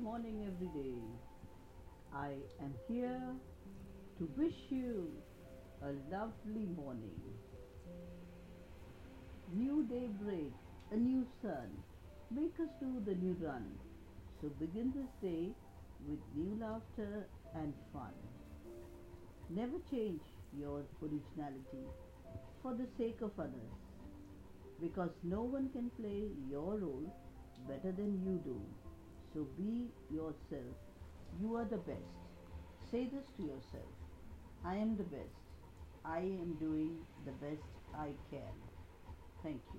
morning every day. I am here to wish you a lovely morning. New day break, a new sun, make us do the new run. So begin this day with new laughter and fun. Never change your originality for the sake of others because no one can play your role better than you do. So be yourself. You are the best. Say this to yourself. I am the best. I am doing the best I can. Thank you.